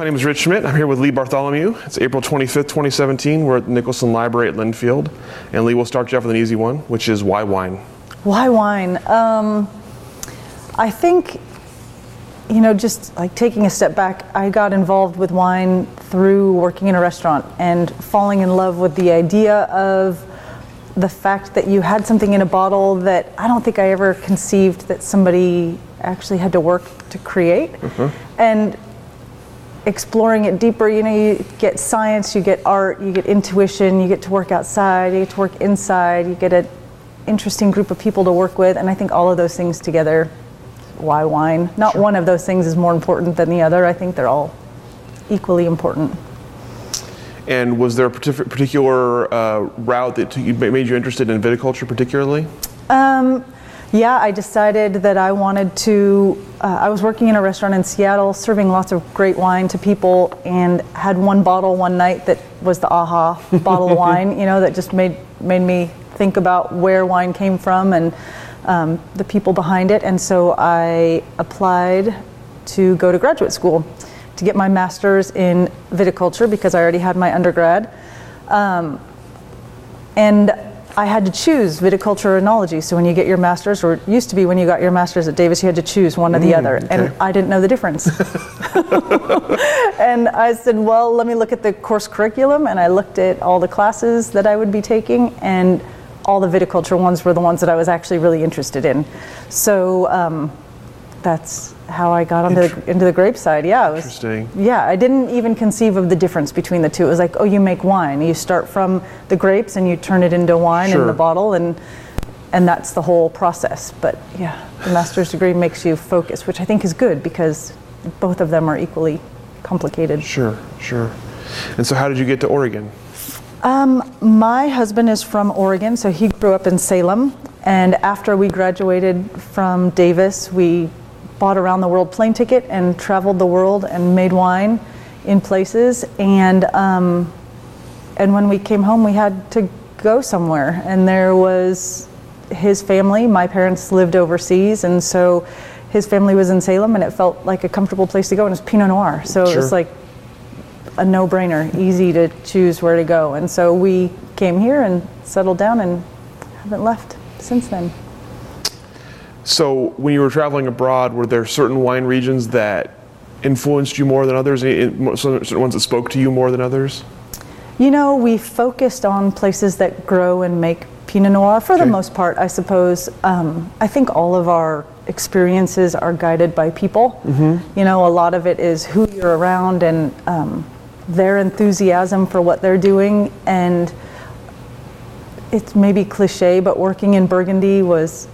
My name is Rich Schmidt. I'm here with Leigh Bartholomew. It's April 25th, 2017. We're at the Nicholson Library at Linfield. And Leigh, we'll start you off with an easy one, which is why wine? Why wine? Um, I think, you know, just like taking a step back, I got involved with wine through working in a restaurant and falling in love with the idea of the fact that you had something in a bottle that I don't think I ever conceived that somebody actually had to work to create. And exploring it deeper, you know, you get science, you get art, you get intuition, you get to work outside, you get to work inside, you get an interesting group of people to work with, and I think all of those things together, why wine? Not one of those things is more important than the other. I think they're all equally important. And was there a particular uh, route that made you interested in viticulture particularly? Um, yeah, I decided that I wanted to. Uh, I was working in a restaurant in Seattle, serving lots of great wine to people, and had one bottle one night that was the aha bottle of wine. You know, that just made made me think about where wine came from and um, the people behind it. And so I applied to go to graduate school to get my master's in viticulture because I already had my undergrad. Um, and I had to choose viticulture or enology. So when you get your master's, or it used to be when you got your master's at Davis, you had to choose one or the other. And. I didn't know the difference. and I said, well, let me look at the course curriculum. And I looked at all the classes that I would be taking, and all the viticulture ones were the ones that I was actually really interested in. So um, that's how I got onto the, into the grape side. Yeah, it was, Interesting. yeah, I didn't even conceive of the difference between the two. It was like, oh, you make wine. You start from the grapes and you turn it into wine in the bottle, and and that's the whole process. But yeah, the master's degree makes you focus, which I think is good because both of them are equally complicated. Sure, sure. And so, how did you get to Oregon? Um, my husband is from Oregon, so he grew up in Salem. And after we graduated from Davis, we bought a round the world plane ticket and traveled the world and made wine in places. And um, and when we came home, we had to go somewhere. And there was his family. My parents lived overseas, and so his family was in Salem, and it felt like a comfortable place to go. And it's Pinot Noir, so it was like a no-brainer, easy to choose where to go. And so we came here and settled down and haven't left since then. So, when you were traveling abroad, were there certain wine regions that influenced you more than others? Certain ones that spoke to you more than others? You know, we focused on places that grow and make Pinot Noir for the most part, I suppose. Um, I think all of our experiences are guided by people. You know, a lot of it is who you're around and um, their enthusiasm for what they're doing. And it's maybe cliche, but working in Burgundy was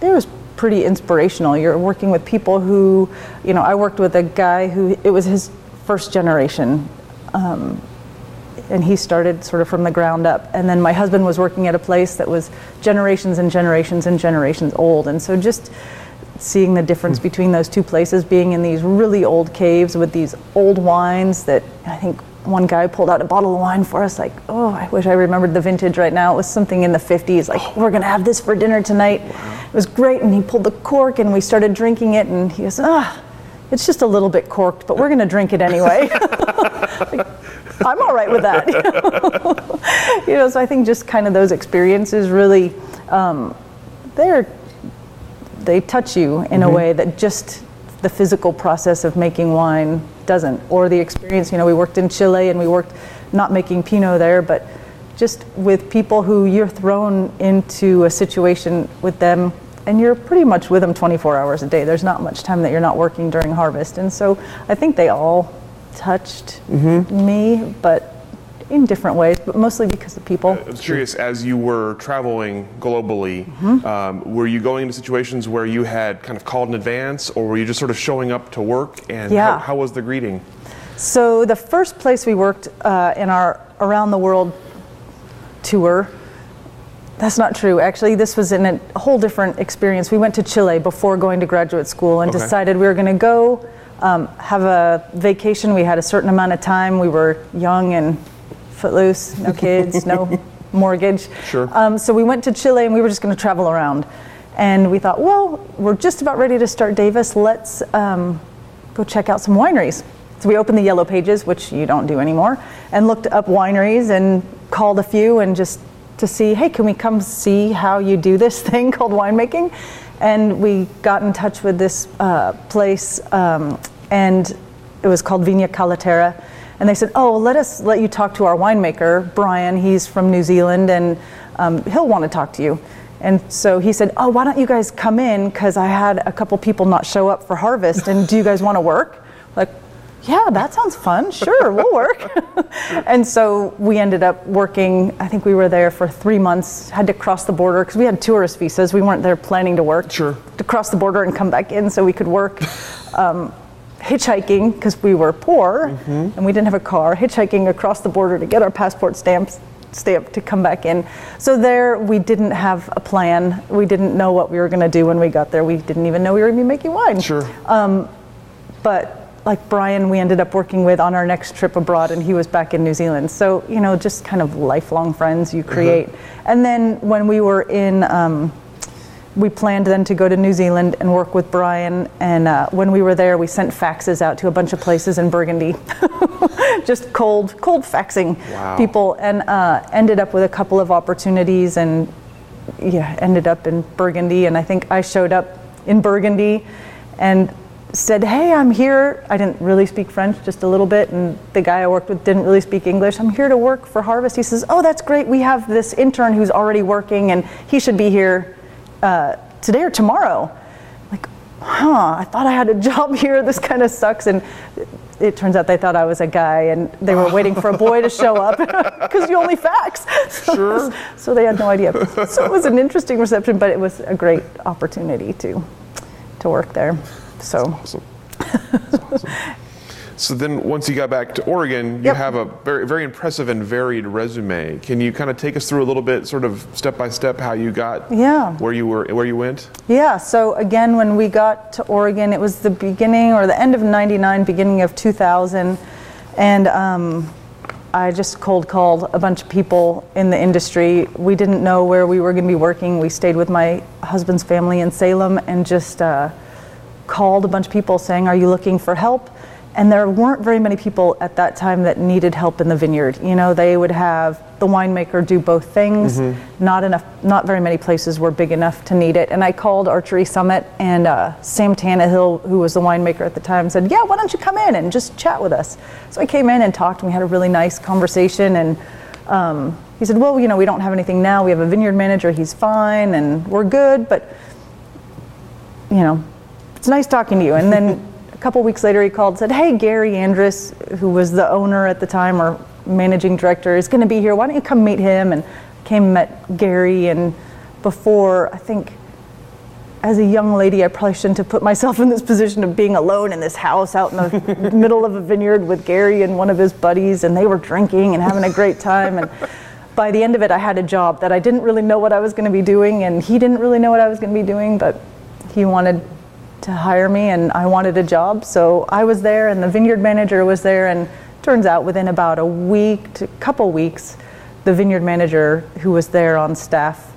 it was pretty inspirational. You're working with people who, you know, I worked with a guy who it was his first generation, um, and he started sort of from the ground up. And then my husband was working at a place that was generations and generations and generations old, and so just seeing the difference between those two places, being in these really old caves with these old wines that I think one guy pulled out a bottle of wine for us, like, oh, I wish I remembered the vintage right now. It was something in the 50s, like, we're gonna have this for dinner tonight. It was great, and he pulled the cork, and we started drinking it, and he goes, ah, it's just a little bit corked, but we're gonna drink it anyway. Like, I'm all right with that. you know, so I think just kind of those experiences really, um, they're they touch you in a way that just the physical process of making wine doesn't. Or the experience you know we worked in chile and we worked not making pinot there but just with people who you're thrown into a situation with them and you're pretty much with them 24 hours a day. There's not much time that you're not working during harvest. And so i think they all touched mm-hmm. me but in different ways but mostly because of people I was curious, as you were traveling globally, Mm-hmm. um, were you going into situations where you had kind of called in advance, or were you just sort of showing up to work? And Yeah. how, how was the greeting? So the first place we worked uh, in our around the world tour. That's not true. Actually, this was in a whole different experience. We went to Chile before going to graduate school and Okay. decided we were going to go um, have a vacation. We had a certain amount of time. We were young and footloose, no kids, no mortgage. Sure. Um, so we went to Chile and we were just going to travel around. And we thought, well, we're just about ready to start Davis. Let's um, go check out some wineries. So we opened the yellow pages, which you don't do anymore, and looked up wineries and called a few and just to see, hey, can we come see how you do this thing called winemaking? And we got in touch with this uh, place, um, and it was called Vina Caliterra. And they said, oh, let us let you talk to our winemaker, Brian. He's from New Zealand, and um, he'll want to talk to you. And so he said, oh, why don't you guys come in? Because I had a couple people not show up for harvest, and do you guys want to work? Like, yeah, that sounds fun. Sure, we'll work. and so we ended up working, I think we were there for three months, had to cross the border because we had tourist visas. We weren't there planning to work. Sure. To cross the border and come back in so we could work. Um, hitchhiking because we were poor mm-hmm. and we didn't have a car, hitchhiking across the border to get our passport stamps stamp to come back in. So there we didn't have a plan. We didn't know what we were going to do when we got there. We didn't even know we were going to be making wine Sure. Um, but like Brian, we ended up working with on our next trip abroad, and he was back in New Zealand. So, you know, just kind of lifelong friends you uh-huh. create. And then when we were in, um, we planned then to go to New Zealand and work with Brian. And uh, when we were there, we sent faxes out to a bunch of places in Burgundy, just cold, cold faxing Wow. people, and uh, ended up with a couple of opportunities and yeah, ended up in Burgundy, and I think I showed up in Burgundy and said, Hey, I'm here. I didn't really speak French, just a little bit, and the guy I worked with didn't really speak English. I'm here to work for Harvest. He says, Oh, that's great. We have this intern who's already working, and he should be here uh, today or tomorrow. Like, huh, I thought I had a job here. This kind of sucks. And it turns out they thought I was a guy and they were waiting for a boy to show up because you only fax. So, Sure. so they had no idea. So it was an interesting reception, but it was a great opportunity to to work there. So Awesome. That's awesome. So then, once you got back to Oregon, you Yep. have a very, very impressive and varied resume. Can you kind of take us through a little bit, sort of step by step, how you got Yeah. where you were, where you went? Yeah, so again, when we got to Oregon, it was the beginning or the end of 99, beginning of 2000. And um, I just cold called a bunch of people in the industry. We didn't know where we were going to be working. We stayed with my husband's family in Salem and just uh, called a bunch of people saying, Are you looking for help? And there weren't very many people at that time that needed help in the vineyard. You know, they would have the winemaker do both things. Not enough, not very many places were big enough to need it. And I called Archery Summit, and uh, Sam Tannahill, who was the winemaker at the time, said, "Yeah, why don't you come in and just chat with us?" So I came in and talked, and we had a really nice conversation. And um, he said, "Well, you know, we don't have anything now. We have a vineyard manager. He's fine, and we're good, but." you know, it's nice talking to you. And then couple weeks later, he called and said, Hey, Gary Andrus, who was the owner at the time or managing director, is going to be here. Why don't you come meet him? And came and met Gary. And before, I think, as a young lady, I probably shouldn't have put myself in this position of being alone in this house out in the middle of a vineyard with Gary and one of his buddies, and they were drinking and having a great time. And by the end of it, I had a job that I didn't really know what I was going to be doing, and he didn't really know what I was going to be doing, but he wanted to hire me, and I wanted a job. So I was there, and the vineyard manager was there, and turns out within about a week to couple weeks, the vineyard manager who was there on staff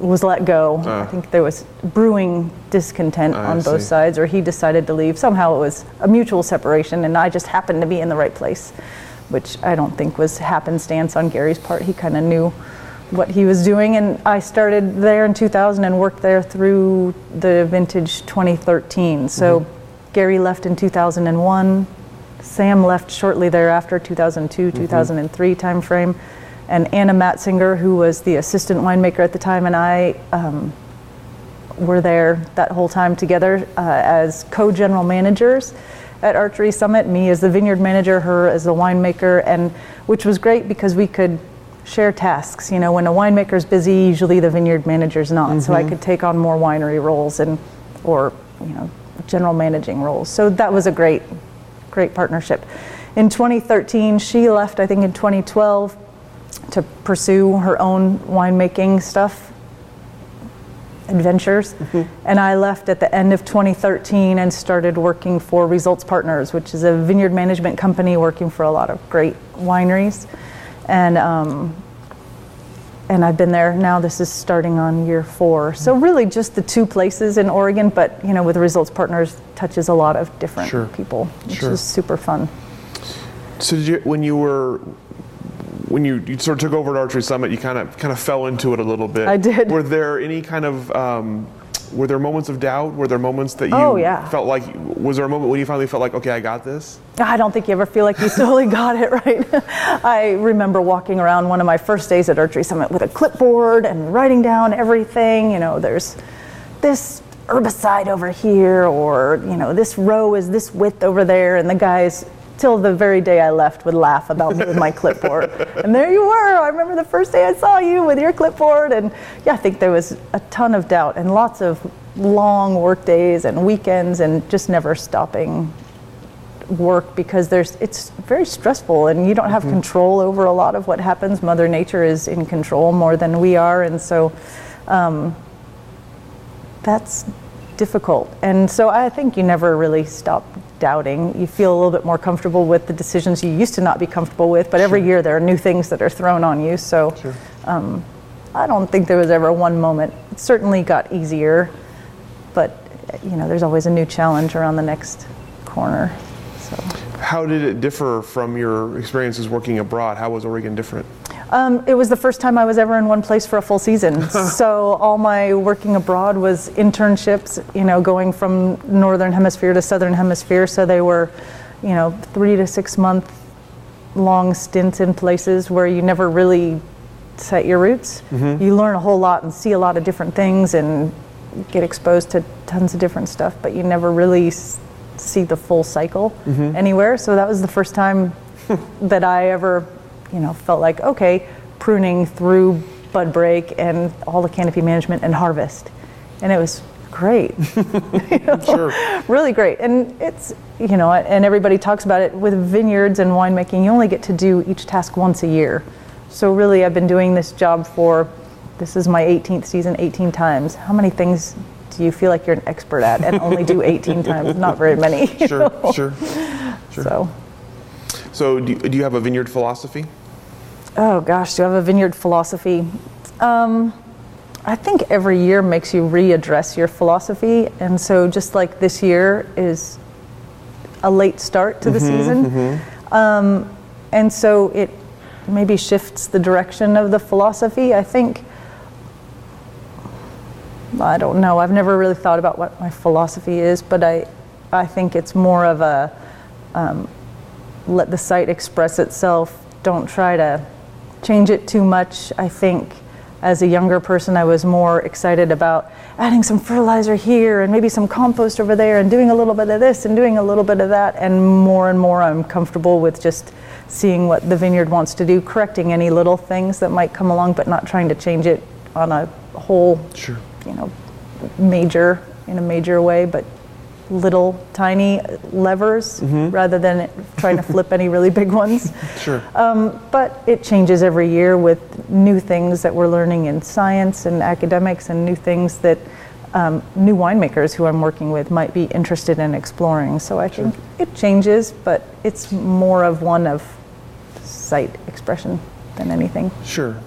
was let go. I ah. think there was brewing discontent ah, I on both see. sides, or he decided to leave. Somehow it was a mutual separation, and I just happened to be in the right place, which I don't think was happenstance on Gary's part. He kind of knew what he was doing, and I started there in 2000 and worked there through the vintage 2013. So Gary left in 2001. Sam left shortly thereafter, 2002, 2003 timeframe. And Anna Matzinger, who was the assistant winemaker at the time, and I um, were there that whole time together uh, as co-general managers at Archery Summit. Me as the vineyard manager, her as the winemaker, and which was great because we could share tasks. You know, when a winemaker's busy, usually the vineyard manager's not. So I mm-hmm. could take on more winery roles and, or you know, general managing roles. So that was a great, great partnership. In 2013, she left. I think in 2012. to pursue her own winemaking stuff, adventures. Mm-hmm. And I left at the end of 2013 and started working for Results Partners, which is a vineyard management company working for a lot of great wineries. And um, and I've been there now. This is starting on year four. So really, just the two places in Oregon, but you know, with Results Partners, touches a lot of different Sure. people, which Sure. is super fun. So did you, when you were, when you, you sort of took over at Archery Summit, you kind of kind of fell into it a little bit. I did. Were there any kind of, um, were there moments of doubt? Were there moments that oh, you Oh, yeah. felt like, was there a moment when you finally felt like, okay, I got this? I don't think you ever feel like you totally got it right. I remember walking around one of my first days at Archery Summit with a clipboard and writing down everything. You know, there's this herbicide over here, or you know, this row is this width over there, and the guys. Till the very day I left, would laugh about me with my clipboard. And there you were. I remember the first day I saw you with your clipboard. And yeah, I think there was a ton of doubt and lots of long work days and weekends and just never stopping work because there's it's very stressful and you don't have control over a lot of what happens mother nature is in control more than we are and so um, that's difficult. And so i think you never really stop doubting. You feel a little bit more comfortable with the decisions you used to not be comfortable with but every year there are new things that are thrown on you. So um, i don't think there was ever one moment. It certainly got easier but you know there's always a new challenge around the next corner. So. How did it differ from your experiences working abroad? How was Oregon different? Um, it was the first time I was ever in one place for a full season. so all my working abroad was internships, you know, going from northern hemisphere to southern hemisphere. So they were, you know, three to six month long stints in places where you never really set your roots. You learn a whole lot and see a lot of different things and get exposed to tons of different stuff, but you never really s- see the full cycle anywhere. So that was the first time that I ever, you know, felt like okay, pruning through bud break and all the canopy management and harvest, and it was great. You know, Sure. really great. And it's you know, and everybody talks about it with vineyards and winemaking. You only get to do each task once a year. So really, I've been doing this job for this is my 18th season, 18 times. How many things do you feel like you're an expert at and only do 18 times? Not very many. Sure, know? sure. So. So do you, do you have a vineyard philosophy? Oh gosh, do I have a vineyard philosophy? Um, I think every year makes you readdress your philosophy, and so just like this year is a late start to the season, Um, and so it maybe shifts the direction of the philosophy. I think. I don't know. I've never really thought about what my philosophy is, but I, I think it's more of a let the site express itself. Don't try to change it too much. I think as a younger person, I was more excited about adding some fertilizer here and maybe some compost over there and doing a little bit of this and doing a little bit of that. And more and more, I'm comfortable with just seeing what the vineyard wants to do, correcting any little things that might come along, but not trying to change it on a whole, Sure. you know, major, in a major way, but little tiny levers rather than trying to flip any really big ones. Sure. Um, but it changes every year with new things that we're learning in science and academics and new things that um, new winemakers who I'm working with might be interested in exploring. So I think it changes, but it's more of one of site expression than anything. Sure,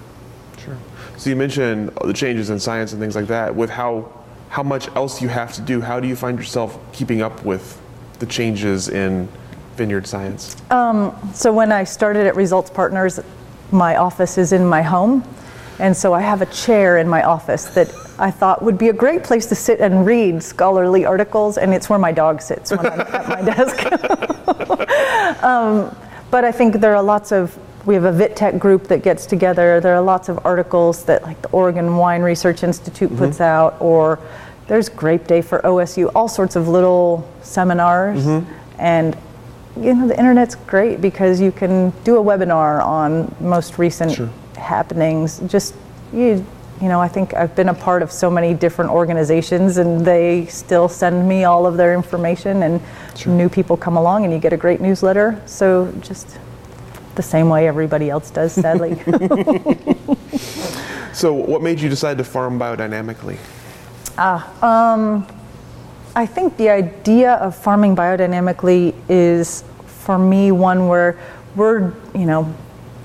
sure. So you mentioned the changes in science and things like that. With how how much else you have to do, how do you find yourself keeping up with the changes in vineyard science? So when I started at Results Partners, my office is in my home. And so I have a chair in my office that I thought would be a great place to sit and read scholarly articles, and it's where my dog sits when I'm at my desk. um, but I think there are lots of, we have a VitTech group that gets together. There are lots of articles that, like, the Oregon Wine Research Institute puts out, or there's Grape Day for OSU, all sorts of little seminars. Mm-hmm. And you know the internet's great because you can do a webinar on most recent Sure. happenings just you you know i think i've been a part of so many different organizations and they still send me all of their information and new people come along and you get a great newsletter so just the same way everybody else does, sadly. So, what made you decide to farm biodynamically? Ah, um, I think the idea of farming biodynamically is, for me, one where we're, you know,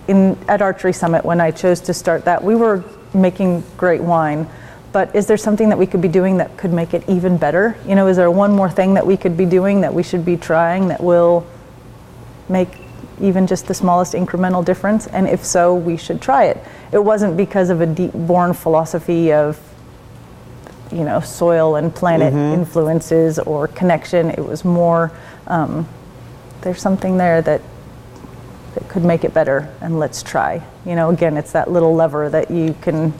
in at Archery Summit when I chose to start that, we were making great wine. But is there something that we could be doing that could make it even better? You know, is there one more thing that we could be doing that we should be trying that will make even just the smallest incremental difference? And if so, we should try it. It wasn't because of a deep born philosophy of you know, soil and planet influences or connection. It was more, um, there's something there that that could make it better, and let's try. You know, again, it's that little lever that you can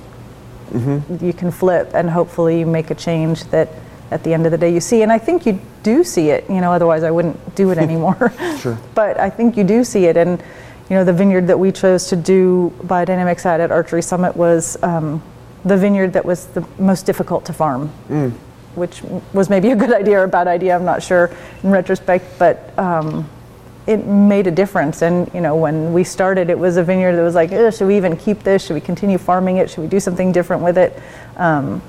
you can flip, and hopefully you make a change that at the end of the day you see. And I think you do see it. You know, otherwise I wouldn't do it anymore. Sure. But I think you do see it, and you know, the vineyard that we chose to do biodynamics at at Archery Summit was um, the vineyard that was the most difficult to farm, which was maybe a good idea or a bad idea. I'm not sure in retrospect, but um, it made a difference. And you know, when we started, it was a vineyard that was like, should we even keep this? Should we continue farming it? Should we do something different with it? Um,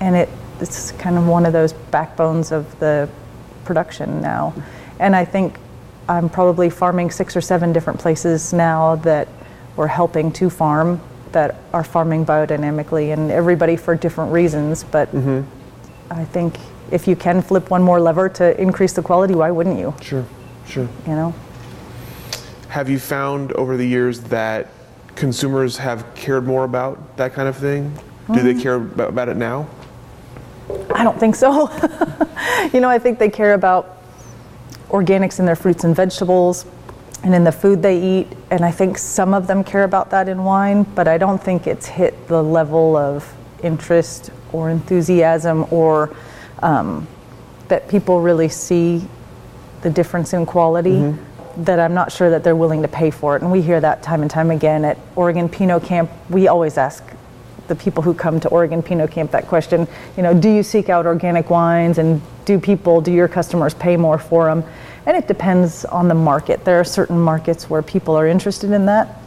and it, it's kind of one of those backbones of the production now. And I think I'm probably farming six or seven different places now that we're helping to farm that are farming biodynamically, and everybody for different reasons. But mm-hmm. I think if you can flip one more lever to increase the quality, why wouldn't you? Sure, sure. You know? Have you found over the years that consumers have cared more about that kind of thing? Do they mm-hmm. care about, about it now? I don't think so. you know, I think they care about organics in their fruits and vegetables and in the food they eat. And I think some of them care about that in wine, but I don't think it's hit the level of interest or enthusiasm or um, that people really see the difference in quality. That I'm not sure that they're willing to pay for it. And we hear that time and time again at Oregon Pinot Camp. We always ask the people who come to Oregon Pinot Camp that question, you know, do you seek out organic wines and do people, do your customers pay more for them? And it depends on the market. There are certain markets where people are interested in that,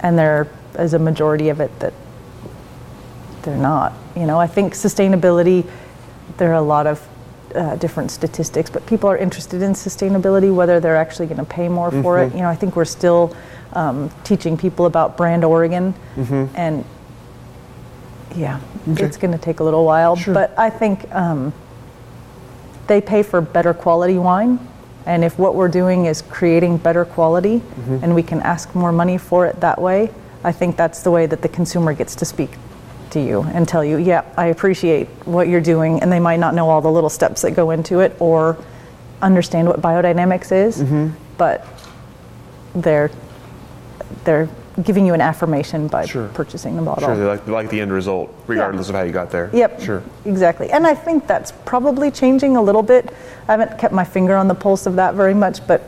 and there is a majority of it that they're not. You know, I think sustainability, there are a lot of uh, different statistics, but people are interested in sustainability, whether they're actually going to pay more for it. You know, I think we're still um, teaching people about brand Oregon, and yeah, it's going to take a little while. Sure. But I think um, they pay for better quality wine. And if what we're doing is creating better quality mm-hmm. and we can ask more money for it that way, I think that's the way that the consumer gets to speak to you and tell you, yeah, I appreciate what you're doing. And they might not know all the little steps that go into it or understand what biodynamics is, mm-hmm. but they're, they're giving you an affirmation by Sure. purchasing the bottle. Sure, they like, they like the end result, regardless of how you got there. Yep. Sure. Exactly. And I think that's probably changing a little bit. I haven't kept my finger on the pulse of that very much, but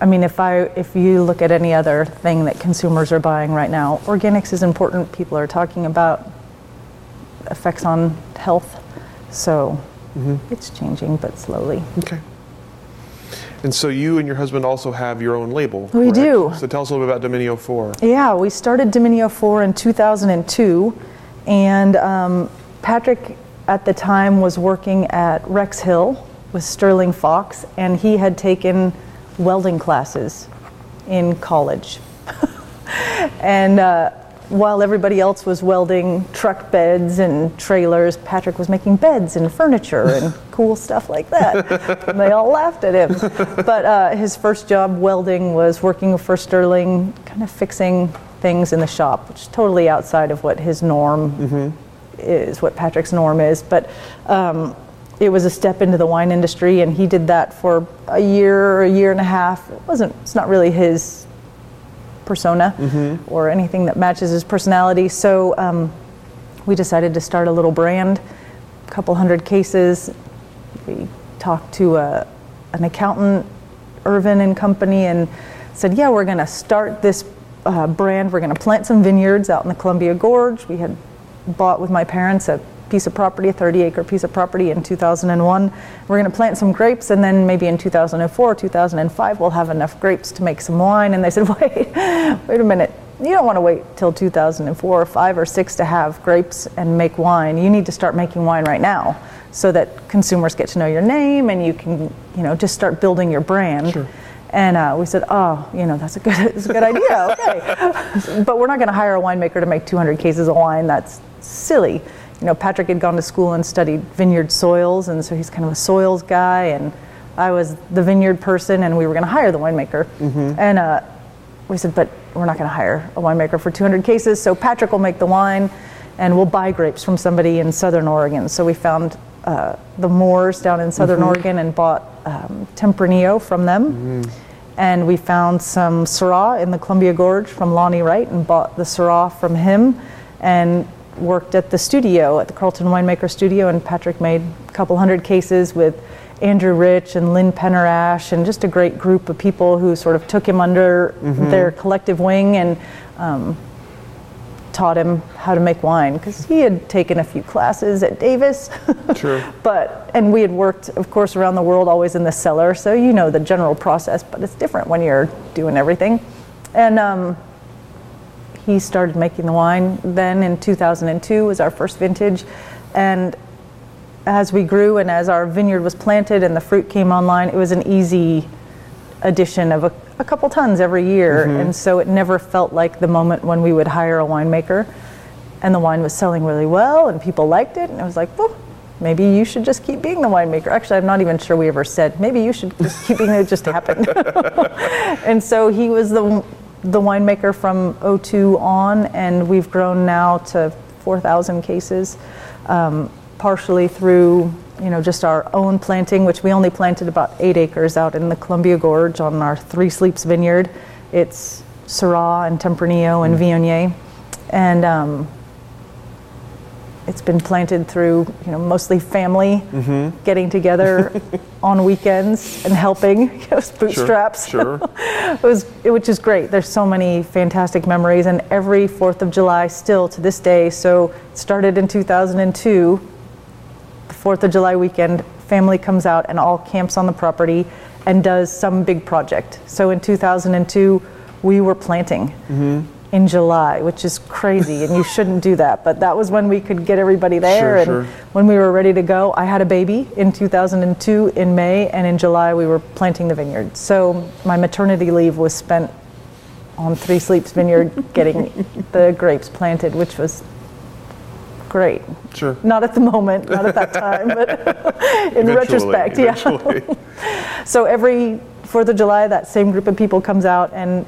I mean, if I if you look at any other thing that consumers are buying right now, organics is important. People are talking about effects on health, so mm-hmm. it's changing, but slowly. Okay. And so you and your husband also have your own label. We correct? do. So tell us a little bit about Dominio 4. Yeah, we started Dominio 4 in 2002, and um, Patrick at the time was working at Rex Hill with Sterling Fox, and he had taken welding classes in college. and uh, while everybody else was welding truck beds and trailers, Patrick was making beds and furniture and cool stuff like that. and they all laughed at him. But uh, his first job welding was working for Sterling, kind of fixing things in the shop, which is totally outside of what his norm is, what Patrick's norm is. But um, it was a step into the wine industry, and he did that for a year, or a year and a half. It wasn't. It's not really his persona or anything that matches his personality. So um, we decided to start a little brand, a couple hundred cases. We talked to a, an accountant, Irvin and Company, and said, "Yeah, we're going to start this uh, brand. We're going to plant some vineyards out in the Columbia Gorge. We had bought with my parents a piece of property, a 30 acre piece of property in 2001. We're going to plant some grapes, and then maybe in 2004 2005, we'll have enough grapes to make some wine. And they said, wait, wait a minute. You don't want to wait till 2004 or 5 or 6 to have grapes and make wine. You need to start making wine right now so that consumers get to know your name and you can, you know, just start building your brand. Sure. And uh, we said, oh, you know, that's a good, that's a good idea. Okay, but we're not going to hire a winemaker to make 200 cases of wine. That's silly. You know, Patrick had gone to school and studied vineyard soils, and so he's kind of a soils guy. And I was the vineyard person, and we were going to hire the winemaker. And uh, we said, but we're not going to hire a winemaker for 200 cases. So Patrick will make the wine, and we'll buy grapes from somebody in Southern Oregon. So we found uh, the Moors down in Southern Oregon and bought um, Tempranillo from them. And we found some Syrah in the Columbia Gorge from Lonnie Wright and bought the Syrah from him and worked at the studio, at the Carlton Winemaker Studio. And Patrick made a couple hundred cases with Andrew Rich and Lynn Penner-Ash and just a great group of people who sort of took him under their collective wing and um, taught him how to make wine because he had taken a few classes at Davis. Sure. but and we had worked, of course, around the world, always in the cellar, so you know the general process. But it's different when you're doing everything. And um, he started making the wine then in 2002 was our first vintage, and as we grew and as our vineyard was planted and the fruit came online, it was an easy addition of a, a couple tons every year. Mm-hmm. And so it never felt like the moment when we would hire a winemaker and the wine was selling really well and people liked it. And it was like, well, maybe you should just keep being the winemaker. Actually, I'm not even sure we ever said, maybe you should just keep being it. It just happened. and so he was the, the winemaker from 02 on, and we've grown now to 4,000 cases, um, partially through you know just our own planting, which we only planted about eight acres out in the Columbia Gorge on our Three Sleeps vineyard. It's Syrah and Tempranillo and Viognier, and um, it's been planted through you know mostly family mm-hmm. getting together on weekends and helping you know, bootstraps. Sure. it was it, which is great. There's so many fantastic memories and every fourth of july still to this day. So it started in 2002 the fourth of july weekend family comes out and all camps on the property and does some big project. So in 2002 we were planting mm-hmm. In July, which is crazy, and you shouldn't do that. But that was when we could get everybody there, Sure, and sure. when we were ready to go. I had a baby in 2002 in May, and in July we were planting the vineyard. So my maternity leave was spent on Three Sleeps Vineyard getting the grapes planted, which was great. Sure. Not at the moment, not at that time, but in Eventually, retrospect, yeah. So every Fourth of July, that same group of people comes out and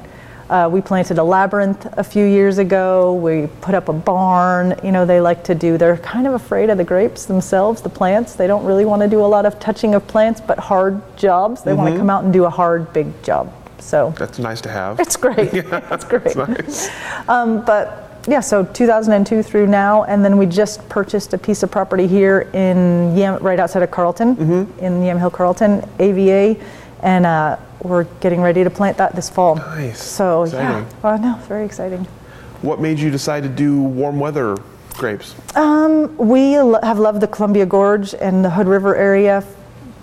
uh, we planted a labyrinth a few years ago. We put up a barn. You know, they like to do. They're kind of afraid of the grapes themselves, the plants. They don't really want to do a lot of touching of plants, but hard jobs. They want to come out and do a hard, big job. So That's nice to have. it's great. it's great. It's nice. Um, but yeah, so 2002 through now, and then we just purchased a piece of property here in Yam, right outside of Carlton, Mm-hmm. in Yamhill, Carlton, AVA, and uh, we're getting ready to plant that this fall. Nice. So Exciting. yeah, well, no, very exciting. What made you decide to do warm weather grapes? We lo- have loved the Columbia Gorge and the Hood River area f-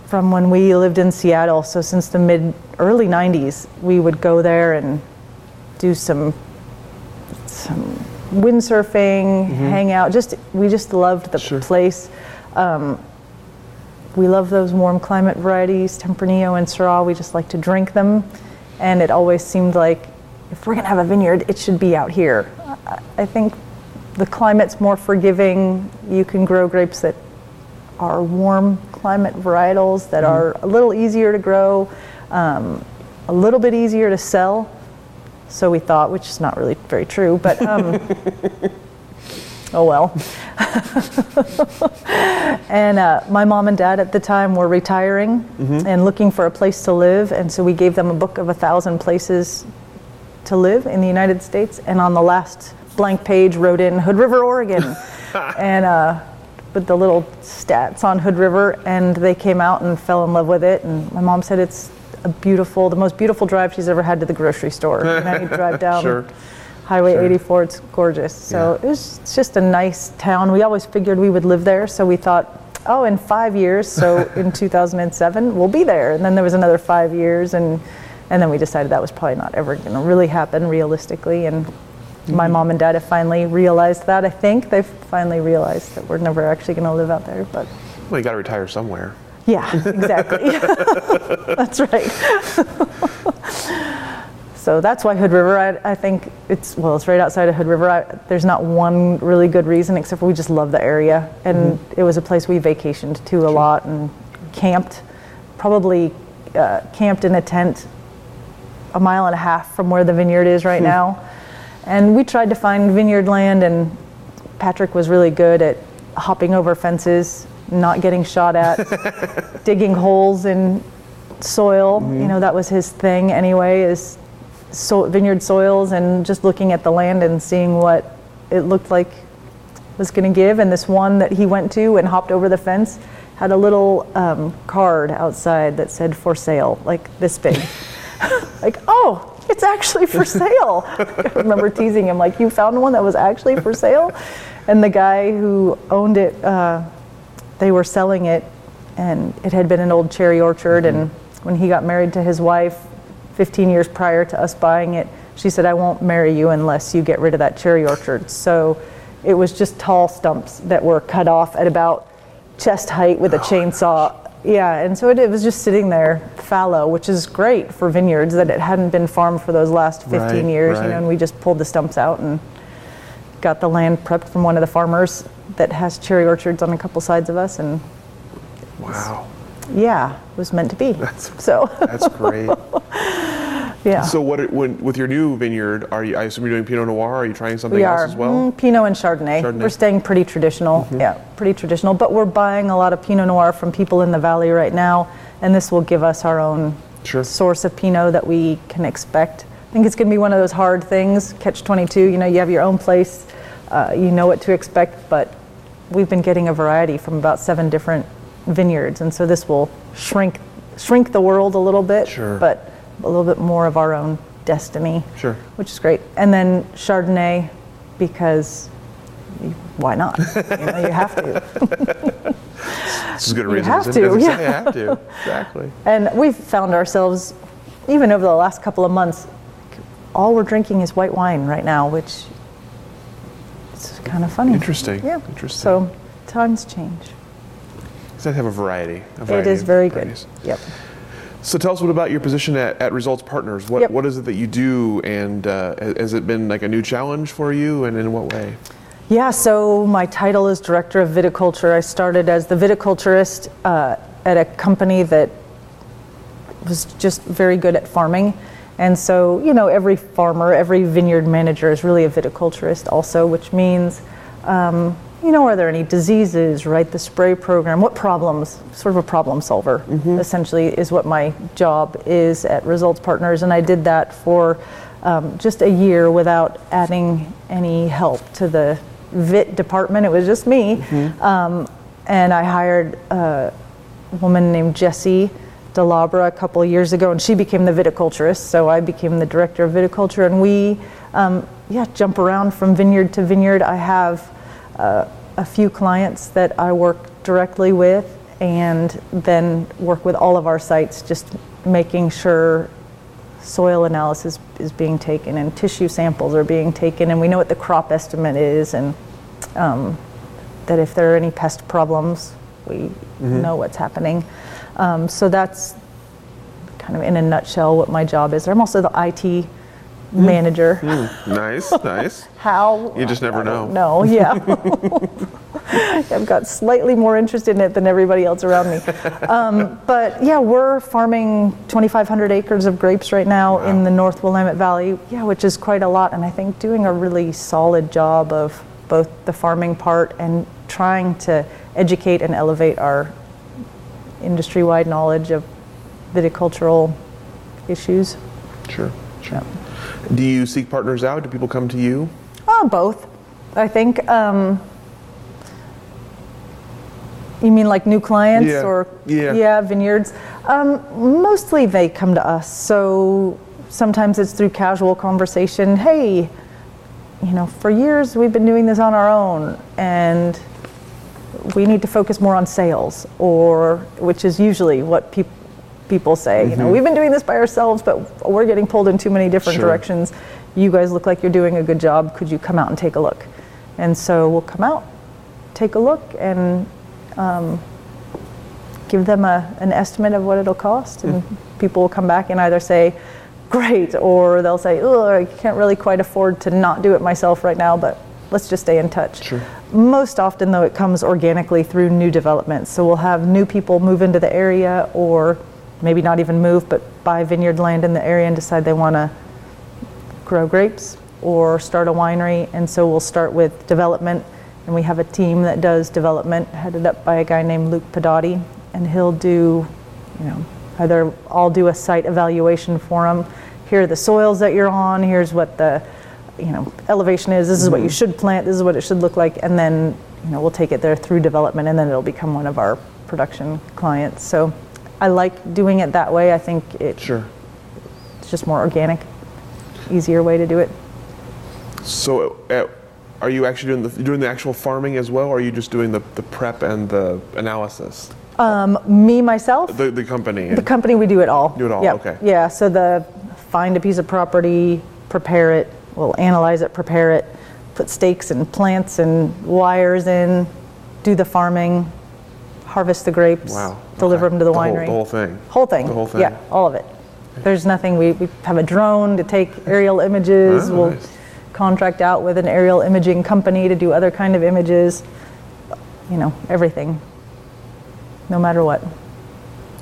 from when we lived in Seattle. So since the mid early 90s, we would go there and do some some windsurfing, hang out. Just we just loved the Sure. place. Um, we love those warm climate varieties, Tempranillo and Syrah. We just like to drink them, and it always seemed like if we're gonna have a vineyard, it should be out here. I- I think the climate's more forgiving. You can grow grapes that are warm climate varietals that are a little easier to grow, um, a little bit easier to sell. So we thought, which is not really very true, but um, oh well. and uh, my mom and dad at the time were retiring and looking for a place to live, and so we gave them a book of a thousand places to live in the United States, and on the last blank page wrote in Hood River, Oregon, and uh, with the little stats on Hood River, and they came out and fell in love with it. And my mom said it's a beautiful, the most beautiful drive she's ever had to the grocery store. And you drive down Sure. Highway Sure. 84, it's gorgeous. So Yeah. it was it's just a nice town. We always figured we would live there, so we thought, oh, in five years, so in 2007, we'll be there. And then there was another five years, and and then we decided that was probably not ever going to really happen realistically. And my Mm-hmm. mom and dad have finally realized that. I think they've finally realized that we're never actually going to live out there, but. Well, you got to retire somewhere. Yeah, exactly. that's right. So that's why Hood River, I, I think it's, well, it's right outside of Hood River. I, there's not one really good reason except for we just love the area. And mm-hmm. it was a place we vacationed to a lot and camped, probably uh, camped in a tent a mile and a half from where the vineyard is right hmm. now. And we tried to find vineyard land, and Patrick was really good at hopping over fences, not getting shot at, digging holes in soil. You mm-hmm. know, that was his thing anyway, is so, vineyard soils and just looking at the land and seeing what it looked like was going to give. And this one that he went to and hopped over the fence had a little um, card outside that said for sale, like this big. like, oh, it's actually for sale. I remember teasing him, like, you found one that was actually for sale? And the guy who owned it, uh, they were selling it, and it had been an old cherry orchard. And when he got married to his wife, 15 years prior to us buying it, she said, I won't marry you unless you get rid of that cherry orchard. So it was just tall stumps that were cut off at about chest height with a oh chainsaw. Yeah, and so it, it was just sitting there fallow, which is great for vineyards that it hadn't been farmed for those last 15 Right, years, you know, and we just pulled the stumps out and got the land prepped from one of the farmers that has cherry orchards on a couple sides of us and Wow. yeah, it was meant to be. That's- so That's great. yeah. so, what it- when, with your new vineyard, are you? I assume you're doing Pinot Noir. Are you trying something we else are as well? Mm, Pinot and Chardonnay. Chardonnay. Mm-hmm. We're staying pretty traditional. Yeah, pretty traditional. But we're buying a lot of Pinot Noir from people in the valley right now, and this will give us our own Sure. source of Pinot that we can expect. I think it's going to be one of those hard things. Catch 22. You know, you have your own place. Uh, you know what to expect, but we've been getting a variety from about seven different vineyards, and so this will shrink shrink the world a little bit, Sure. but a little bit more of our own destiny Sure. which is great. And then Chardonnay, because why not? you, know, you have to. This is good reason. You have to, yeah. have to. Exactly. And we've found ourselves, even over the last couple of months, all we're drinking is white wine right now, which is kind of funny. Interesting. Yeah. Interesting. So times change. Does that have a variety. A It variety is of very good. Yep. So tell us what about your position at, at Results Partners. What Yep. what is it that you do, and uh, has it been like a new challenge for you, and in what way? Yeah, so my title is Director of Viticulture. I started as the viticulturist uh, at a company that was just very good at farming. And so, you know, every farmer, every vineyard manager is really a viticulturist also, which means, um, you know, are there any diseases, right? The spray program, what problems, sort of a problem solver, essentially, is what my job is at Results Partners. And I did that for um, just a year without adding any help to the VIT department. It was just me. Um, and I hired a woman named Jessie DeLabra a couple of years ago, and she became the viticulturist. So I became the director of viticulture, and we, um, yeah, jump around from vineyard to vineyard. I have uh, a few clients that I work directly with, and then work with all of our sites, just making sure soil analysis is being taken and tissue samples are being taken, and we know what the crop estimate is, and um, that if there are any pest problems, we know what's happening. Um, so that's kind of in a nutshell what my job is. I'm also the IT manager. Nice, nice. How? You just never know. No, yeah. I've got slightly more interest in it than everybody else around me. Um, but yeah, we're farming 2,500 acres of grapes right now in the North Willamette Valley, yeah, which is quite a lot, and I think doing a really solid job of both the farming part and trying to educate and elevate our industry-wide knowledge of viticultural issues. Sure, sure. Do you seek partners out? Do people come to you? Oh, both. I think. Um, you mean like new clients Yeah, or yeah. vineyards? Um, mostly they come to us. So sometimes it's through casual conversation. Hey, you know, for years we've been doing this on our own and we need to focus more on sales, or which is usually what peop people say. You know, we've been doing this by ourselves, but we're getting pulled in too many different Sure. directions. You guys look like you're doing a good job. Could you come out and take a look? And so we'll come out, take a look, and um, give them a, an estimate of what it'll cost, and people will come back and either say, "Great," or they'll say, "Oh, I can't really quite afford to not do it myself right now, but let's just stay in touch." Sure. Most often, though, it comes organically through new developments. So we'll have new people move into the area, or maybe not even move, but buy vineyard land in the area and decide they want to grow grapes or start a winery. And so we'll start with development, and we have a team that does development, headed up by a guy named Luke Padotti, and he'll do, you know, either I'll do a site evaluation for them. Here are the soils that you're on. Here's what the, you know, elevation is. This is what you mm-hmm. should plant. This is what it should look like, and then, you know, we'll take it there through development, and then it'll become one of our production clients. So. I like doing it that way. I think it, Sure. it's just more organic, easier way to do it. So, uh, are you actually doing the doing the actual farming as well, or are you just doing the, the prep and the analysis? Me myself, The the company. the company, we do it all. Do it all, Yeah. okay. Yeah. So the find a piece of property, prepare it, we'll analyze it, prepare it, put stakes and plants and wires in, do the farming, harvest the grapes, wow. deliver Okay. them to the, whole- winery. the whole thing. Whole thing. The whole thing. Yeah, all of it. There's nothing, we, we have a drone to take aerial images. Oh, we'll nice. contract out with an aerial imaging company to do other kind of images. You know, everything. No matter what.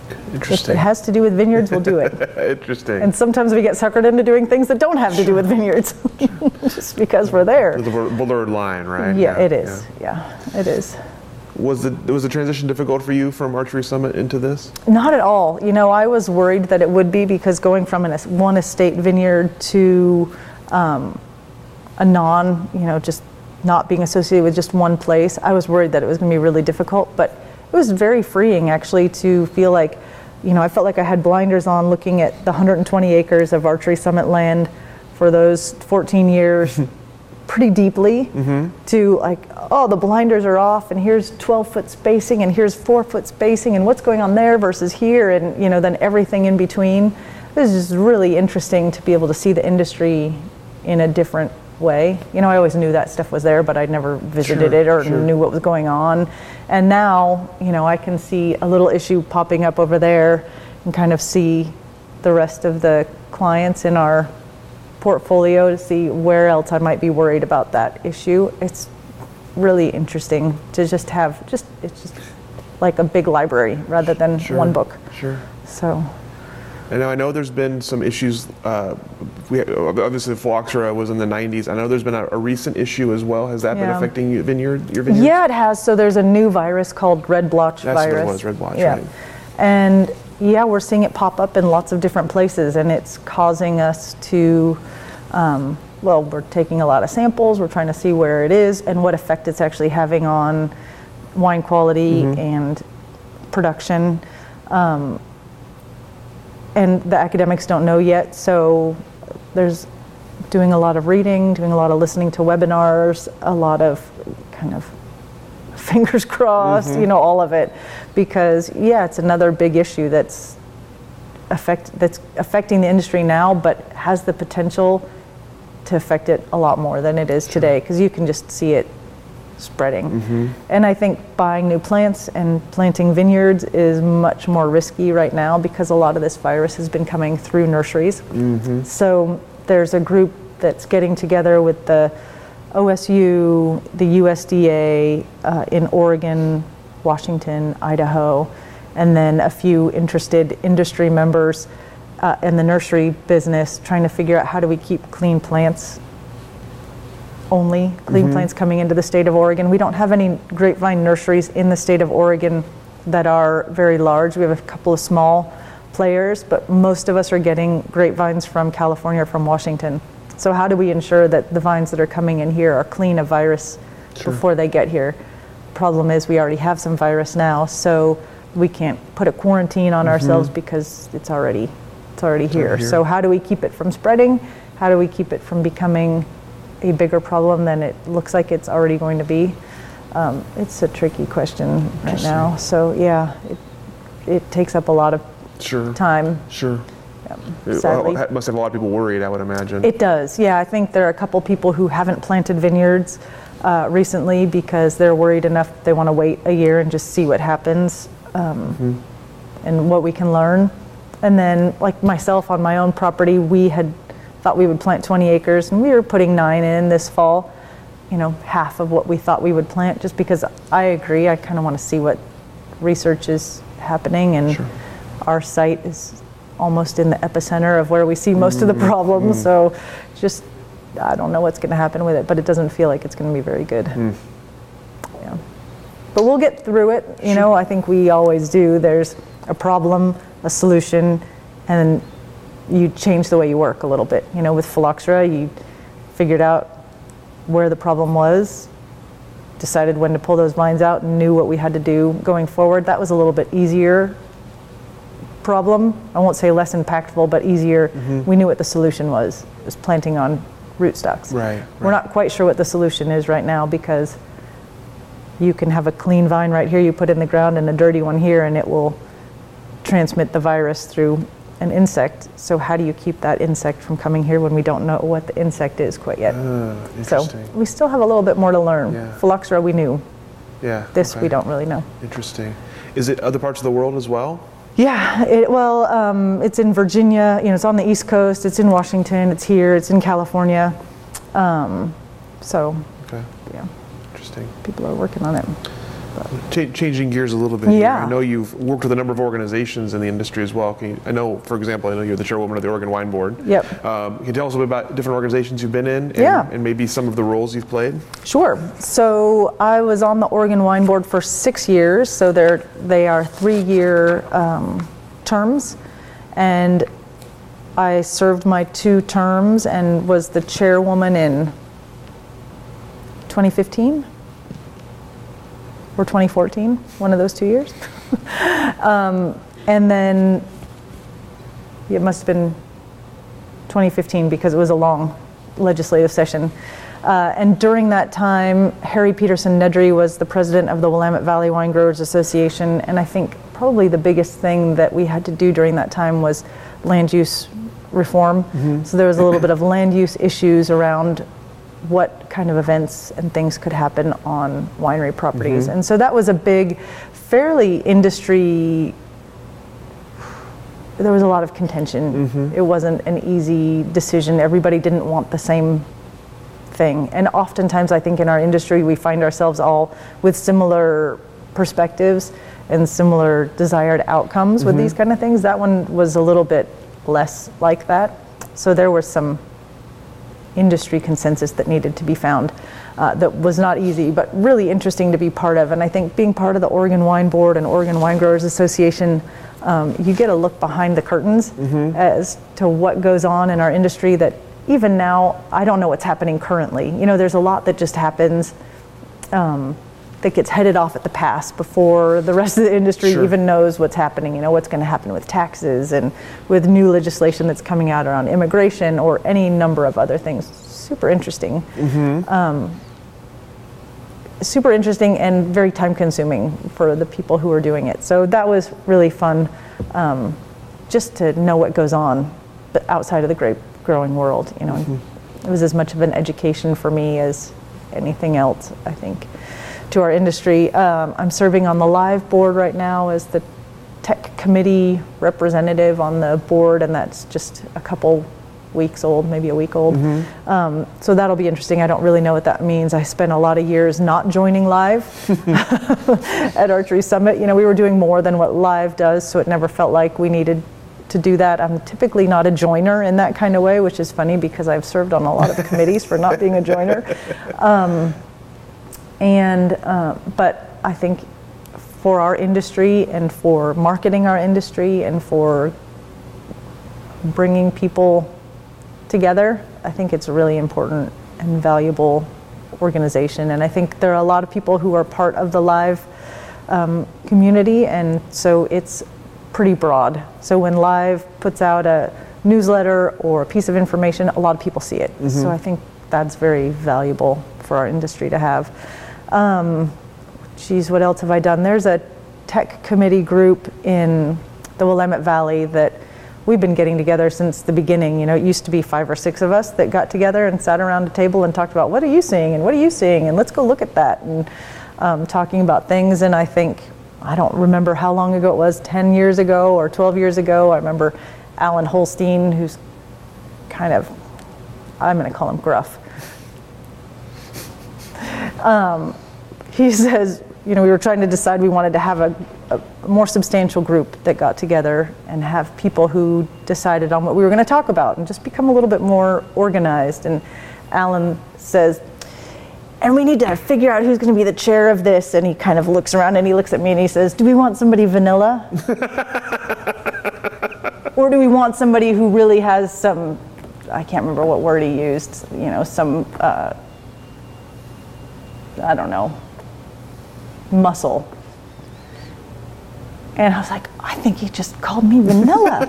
If Interesting. it has to do with vineyards, we'll do it. Interesting. And sometimes we get suckered into doing things that don't have to do with vineyards, just because we're there. the blur- blurred line, right? Yeah, it is. Yeah, it is. Was the was the transition difficult for you from Archery Summit into this? Not at all. You know, I was worried that it would be because going from an, one estate vineyard to um, a non, you know, just not being associated with just one place, I was worried that it was going to be really difficult. But it was very freeing actually to feel like, you know, I felt like I had blinders on looking at the 120 acres of Archery Summit land for those 14 years pretty deeply to like, oh, the blinders are off and here's 12 foot spacing and here's four foot spacing and what's going on there versus here and, you know, then everything in between. Was just really interesting to be able to see the industry in a different way. You know, I always knew that stuff was there, but I'd never visited Sure, it or sure. knew what was going on. And now, you know, I can see a little issue popping up over there and kind of see the rest of the clients in our portfolio to see where else I might be worried about that issue. It's really interesting to just have just it's just like a big library rather than Sure. one book. Sure. So And now I know there's been some issues. Uh, we obviously phylloxera was in the 90s. I know there's been a, a recent issue as well. Has that been affecting you, vineyard your vineyard? yeah, it has. So there's a new virus called red blotch That's what it was, red blotch, Yeah. right. And yeah, we're seeing it pop up in lots of different places, and it's causing us to. Um, well, we're taking a lot of samples. We're trying to see where it is and what effect it's actually having on wine quality Mm-hmm. and production. Um, and the academics don't know yet, so there's doing a lot of reading, doing a lot of listening to webinars, a lot of kind of fingers crossed, Mm-hmm. you know, all of it, because yeah, it's another big issue that's affect that's affecting the industry now, but has the potential to affect it a lot more than it is today, because you can just see it spreading. Mm-hmm. And I think buying new plants and planting vineyards is much more risky right now because a lot of this virus has been coming through nurseries. So there's a group that's getting together with the OSU, the USDA uh, in Oregon, Washington, Idaho, and then a few interested industry members uh, in the nursery business trying to figure out how do we keep clean plants only clean plants coming into the state of Oregon. We don't have any grapevine nurseries in the state of Oregon that are very large. We have a couple of small players, but most of us are getting grapevines from California or from Washington. So how do we ensure that the vines that are coming in here are clean of virus before they get here? Problem is we already have some virus now, so we can't put a quarantine on ourselves because it's already it's already here. here. So how do we keep it from spreading? How do we keep it from becoming a bigger problem than it looks like it's already going to be? Um, it's a tricky question right now. So yeah, it, it takes up a lot of Sure. time. Sure. It- sadly. well, it must have a lot of people worried, I would imagine. It does, yeah. I think there are a couple people who haven't planted vineyards uh, recently because they're worried enough they want to wait a year and just see what happens um, and what we can learn. And then, like myself on my own property, we had thought we would plant 20 acres and we were putting nine in this fall. You know, half of what we thought we would plant, just because I agree. I kind of want to see what research is happening, and Sure. our site is almost in the epicenter of where we see most of the mm-hmm. problems. Mm. So, just I don't know what's going to happen with it, but it doesn't feel like it's going to be very good. Mm. Yeah. But we'll get through it. You know, I think we always do. There's a problem, a solution, and you change the way you work a little bit. You know, with Phylloxera, you figured out where the problem was, decided when to pull those vines out, and knew what we had to do going forward. That was a little bit easier problem. I won't say less impactful, but easier. We knew what the solution was. It was planting on rootstocks. Right, We're not quite sure what the solution is right now because you can have a clean vine right here you put in the ground and a dirty one here and it will transmit the virus through an insect. So how do you keep that insect from coming here when we don't know what the insect is quite yet? Ah, so we still have a little bit more to learn. Yeah. Phylloxera we knew. yeah. This we don't really know. Interesting. Is it other parts of the world as well? Yeah, it, well, um, it's in Virginia. You know, it's on the East Coast. It's in Washington. It's here. It's in California. Um, so, Okay. yeah, Interesting. people are working on it. Ch- changing gears a little bit. here. Yeah. I know you've worked with a number of organizations in the industry as well. Can you, I know, for example, I know you're the chairwoman of the Oregon Wine Board. Yep. Um, can you tell us a bit about different organizations you've been in and, Yeah. and maybe some of the roles you've played? Sure. So I was on the Oregon Wine Board for six years. So they're they are three-year um, terms, and I served my two terms and was the chairwoman in 2015 or 2014, one of those two years. um, and then it must have been 2015 because it was a long legislative session. Uh, and during that time, Harry Peterson Nedry was the president of the Willamette Valley Wine Growers Association. And I think probably the biggest thing that we had to do during that time was land use reform. So there was a little bit of land use issues around what kind of events and things could happen on winery properties. Mm-hmm. And so that was a big, fairly industry there was a lot of contention. Mm-hmm. It wasn't an easy decision. Everybody didn't want the same thing. And oftentimes, I think in our industry, we find ourselves all with similar perspectives and similar desired outcomes with mm-hmm. these kind of things. That one was a little bit less like that. So there were some industry consensus that needed to be found uh, that was not easy, but really interesting to be part of. And I think being part of the Oregon Wine Board and Oregon Wine Growers Association, um, you get a look behind the curtains as to what goes on in our industry that even now, I don't know what's happening currently. You know, there's a lot that just happens um, that gets headed off at the pass before the rest of the industry Sure. even knows what's happening. You know, what's going to happen with taxes and with new legislation that's coming out around immigration or any number of other things. Super interesting. Um, super interesting and very time consuming for the people who are doing it. So that was really fun um, just to know what goes on outside of the grape growing world. You know, it was as much of an education for me as anything else, I think, to our industry. Um, I'm serving on the live board right now as the tech committee representative on the board, and that's just a couple weeks old, maybe a week old. Um, so that'll be interesting. I don't really know what that means. I spent a lot of years not joining live at Archery Summit. You know, we were doing more than what live does, so it never felt like we needed to do that. I'm typically not a joiner in that kind of way, which is funny because I've served on a lot of committees for not being a joiner. Um, and uh, but I think for our industry and for marketing our industry and for bringing people together, I think it's a really important and valuable organization. And I think there are a lot of people who are part of the live um, community, and so it's pretty broad. So when Live puts out a newsletter or a piece of information, a lot of people see it. So I think that's very valuable for our industry to have. Um, geez, what else have I done? There's a tech committee group in the Willamette Valley that we've been getting together since the beginning. You know, it used to be five or six of us that got together and sat around a table and talked about what are you seeing and what are you seeing and let's go look at that and um, talking about things. And I think I don't remember how long ago it was 10 years ago or 12 years ago. I remember Allen Holstein, who's kind of, I'm going to call him gruff. Um, he says, you know, we were trying to decide we wanted to have a, a, more substantial group that got together and have people who decided on what we were going to talk about and just become a little bit more organized. And Allen says, and we need to figure out who's going to be the chair of this. And he kind of looks around and he looks at me and he says, Do we want somebody vanilla? or do we want somebody who really has some, I can't remember what word he used, you know, some, uh, I don't know, muscle. And I was like, I think he just called me vanilla.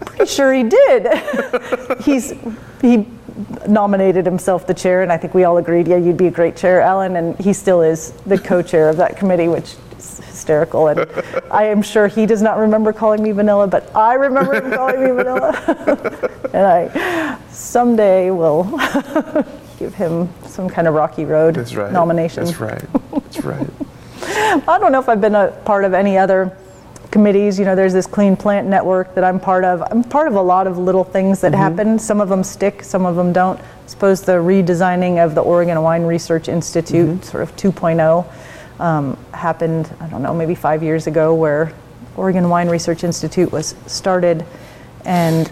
Pretty sure he did. He's he nominated himself the chair, and I think we all agreed, yeah, you'd be a great chair, Allen. And he still is the co-chair of that committee, which is hysterical. And I am sure he does not remember calling me vanilla, but I remember him calling me vanilla. and I someday will give him some kind of Rocky Road That's right. nomination. That's right. That's right. I don't know if I've been a part of any other committees. You know, there's this Clean Plant Network that I'm part of. I'm part of a lot of little things that happen. Some of them stick, some of them don't. I suppose the redesigning of the Oregon Wine Research Institute, sort of 2.0, um, happened, I don't know, maybe five years ago, where Oregon Wine Research Institute was started and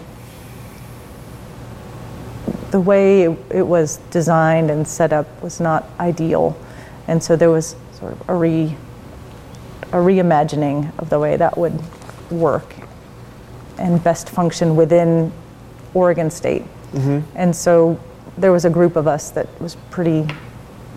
the way it, it was designed and set up was not ideal. And so there was sort of a, re, a reimagining of the way that would work and best function within Oregon State. And so there was a group of us that was pretty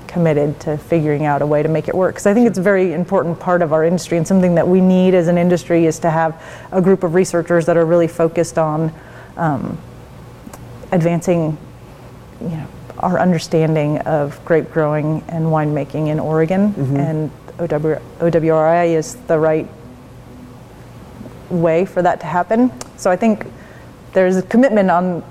committed to figuring out a way to make it work. Because I think it's a very important part of our industry and something that we need as an industry is to have a group of researchers that are really focused on um, advancing you know, our understanding of grape growing and winemaking in Oregon. Mm-hmm. And OW, OWRI is the right way for that to happen. So I think there's a commitment on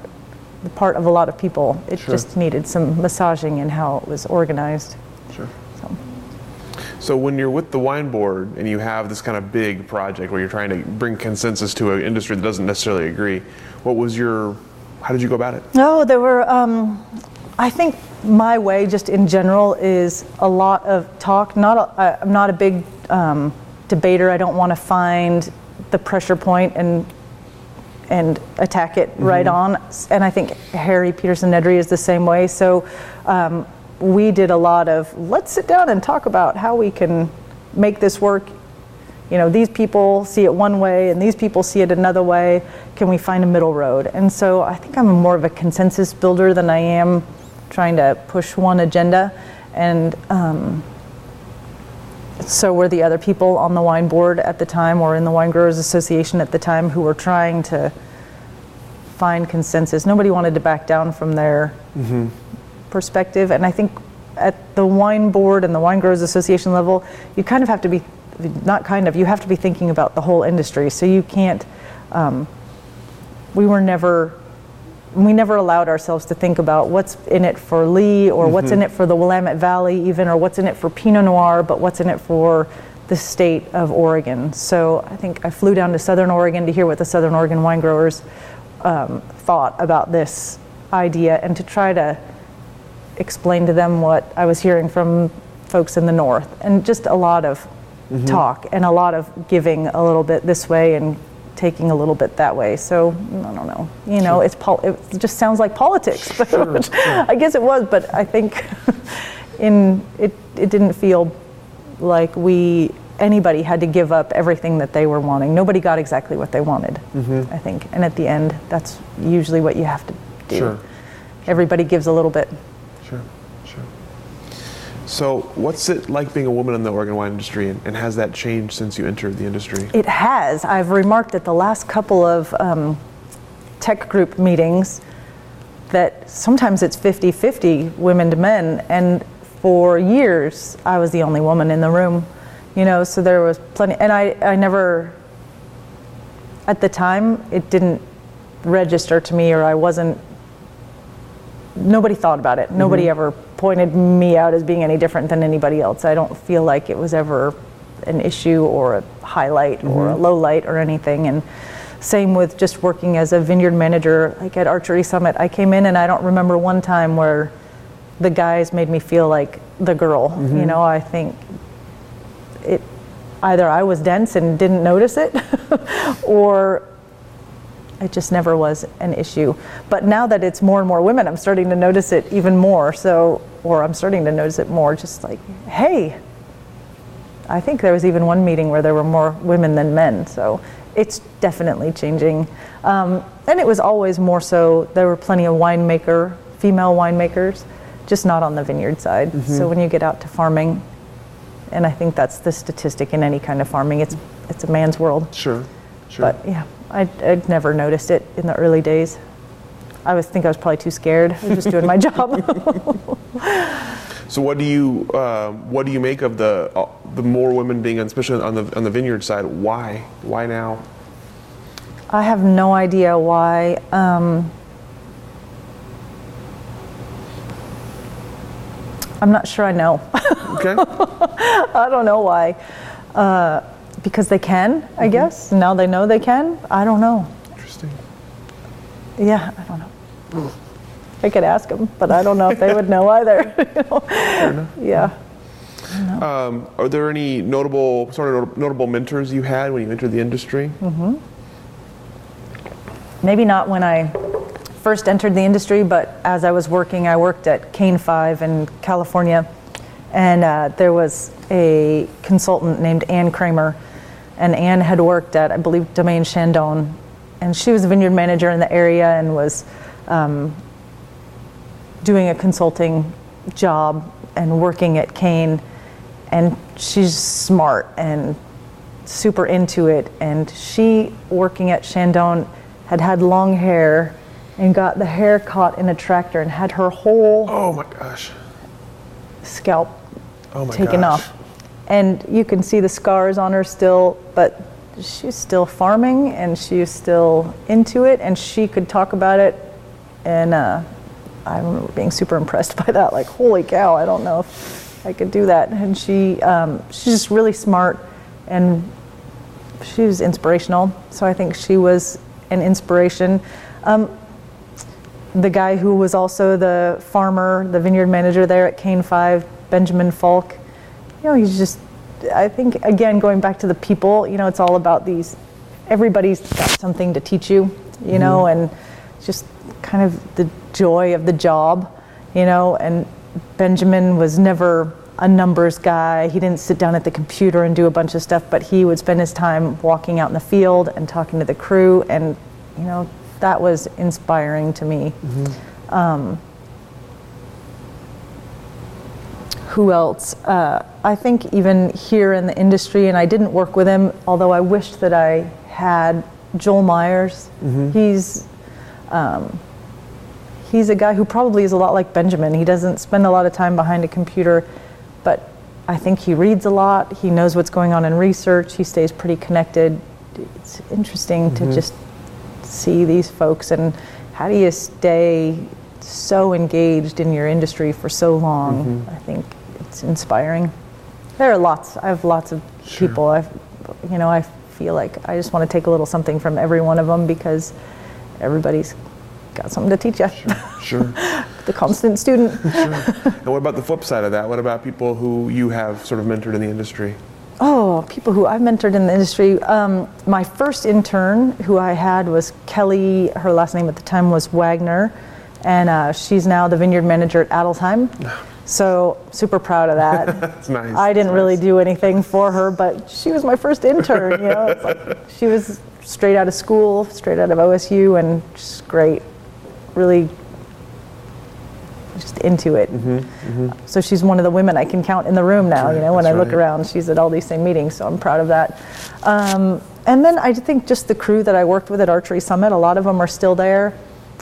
the part of a lot of people. It Sure. just needed some massaging in how it was organized. Sure. So. So when you're with the wine board and you have this kind of big project where you're trying to bring consensus to an industry that doesn't necessarily agree, what was your, how did you go about it? No, there were. Um, I think my way, just in general, is a lot of talk. Not, a, I- I'm not a big um, debater. I don't want to find the pressure point and and attack it right on. And I think Harry Peterson Nedry is the same way. So um, we did a lot of let's sit down and talk about how we can make this work you know, these people see it one way and these people see it another way. Can we find a middle road? And so I think I'm more of a consensus builder than I am trying to push one agenda. And um, so were the other people on the wine board at the time or in the Wine Growers Association at the time who were trying to find consensus. Nobody wanted to back down from their perspective. And I think at the wine board and the wine growers association level, you kind of have to be, not kind of, you have to be thinking about the whole industry. So you can't, um, we were never, we never allowed ourselves to think about what's in it for Leigh or what's in it for the Willamette Valley even, or what's in it for Pinot Noir, but what's in it for the state of Oregon. So I think I flew down to Southern Oregon to hear what the Southern Oregon wine growers um, thought about this idea and to try to explain to them what I was hearing from folks in the north, and just a lot of Mm-hmm. talk and a lot of giving a little bit this way and taking a little bit that way. So I don't know, you know, it's pol- it just sounds like politics, which I guess it was, but I think in it it didn't feel like we anybody had to give up everything that they were wanting. Nobody got exactly what they wanted, mm-hmm. I think, and at the end, that's usually what you have to do. Sure. Everybody gives a little bit. So, what's it like being a woman in the Oregon wine industry, and, and has that changed since you entered the industry? It has. I've remarked at the last couple of um, tech group meetings, that sometimes it's 50 50 women to men. And for years, I was the only woman in the room, you know, so there was plenty. And I, I never, at the time, it didn't register to me or I wasn't, nobody thought about it. Nobody ever pointed me out as being any different than anybody else. I don't feel like it was ever an issue or a highlight or a mm-hmm. low light or anything. And same with just working as a vineyard manager, like at Archery Summit. I came in and I don't remember one time where the guys made me feel like the girl. You mm-hmm. know, I think it either I was dense and didn't notice it, or it just never was an issue. But now that it's more and more women, I'm starting to notice it even more. So, or I'm starting to notice it more. Just like, hey, I think there was even one meeting where there were more women than men. So it's definitely changing. Um, and it was always more so, there were plenty of winemaker, female winemakers, just not on the vineyard side. So when you get out to farming, and I think that's the statistic in any kind of farming, it's, it's a man's world. Sure. Sure. But yeah, I, I'd never noticed it in the early days. I was think I was probably too scared. I was just doing my job. So what do you uh, what do you make of the uh, the more women being, especially on the on the vineyard side? Why why now? I have no idea why. Um, I'm not sure I know. Okay. I don't know why. Uh, because they can, I guess. Now they know they can. I don't know. Interesting. Yeah, I don't know. I could ask them, but I don't know if they would know either. you know? Yeah. Um, are there any notable sort of notable mentors you had when you entered the industry? Maybe not when I first entered the industry, but as I was working, I worked at Cain 5 in California, and uh, there was a consultant named Ann Kraemer, and Ann had worked at, I believe, Domaine Chandon, and she was a vineyard manager in the area and was um, doing a consulting job and working at Cain, and she's smart and super into it. And she, working at Chandon, had had long hair and got the hair caught in a tractor and had her whole Oh my gosh. scalp Oh my taken gosh. off. And you can see the scars on her still, but she's still farming and she's still into it and she could talk about it. And uh, I remember being super impressed by that. Like, holy cow, I don't know if I could do that. And she, um, she's just really smart and she was inspirational. So I think she was an inspiration. Um, the guy who was also the farmer, the vineyard manager there at Cain 5, Benjamin Falk, you know, he's just, I think, again, going back to the people, you know, it's all about these, everybody's got something to teach you, you know, and just kind of the joy of the job, you know, and Benjamin was never a numbers guy. He didn't sit down at the computer and do a bunch of stuff, but he would spend his time walking out in the field and talking to the crew, and, you know, that was inspiring to me. Um, who else? Uh, I think even here in the industry, and I didn't work with him, although I wished that I had Joel Myers. He's um, he's a guy who probably is a lot like Benjamin. He doesn't spend a lot of time behind a computer, but I think he reads a lot. He knows what's going on in research. He stays pretty connected. It's interesting to just see these folks and how do you stay so engaged in your industry for so long? I think it's inspiring. There are lots. I have lots of people. I've, you know, I feel like I just want to take a little something from every one of them because everybody's got something to teach you. Sure. the constant student. Sure. And what about the flip side of that? What about people who you have sort of mentored in the industry? Oh, people who I've mentored in the industry. Um, my first intern who I had was Kelly, her last name at the time was Wagner, and uh, she's now the vineyard manager at Adelsheim. So, super proud of that. That's nice. I didn't That's really nice. do anything for her, but she was my first intern. You know, it's like she was straight out of school, straight out of OSU, and just great. Really, just into it. So she's one of the women I can count in the room now. You know, when I look right. around, she's at all these same meetings. So I'm proud of that. Um, and then I think just the crew that I worked with at Archery Summit, a lot of them are still there.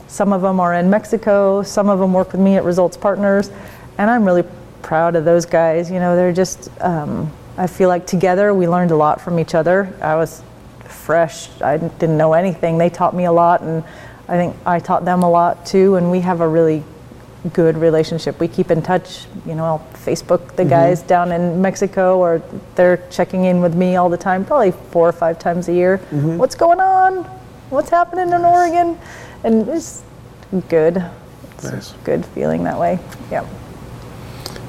some of them are in Mexico. Some of them work with me at Results Partners, and I'm really proud of those guys. You know, they're just. Um, I feel like together we learned a lot from each other. I was fresh. I didn't know anything. They taught me a lot, and I think I taught them a lot too. And we have a really good relationship. We keep in touch. You know, I'll Facebook the guys down in Mexico, or they're checking in with me all the time, probably four or five times a year. What's going on? What's happening in Oregon? And it's good. It's Nice. a good feeling that way. Yeah.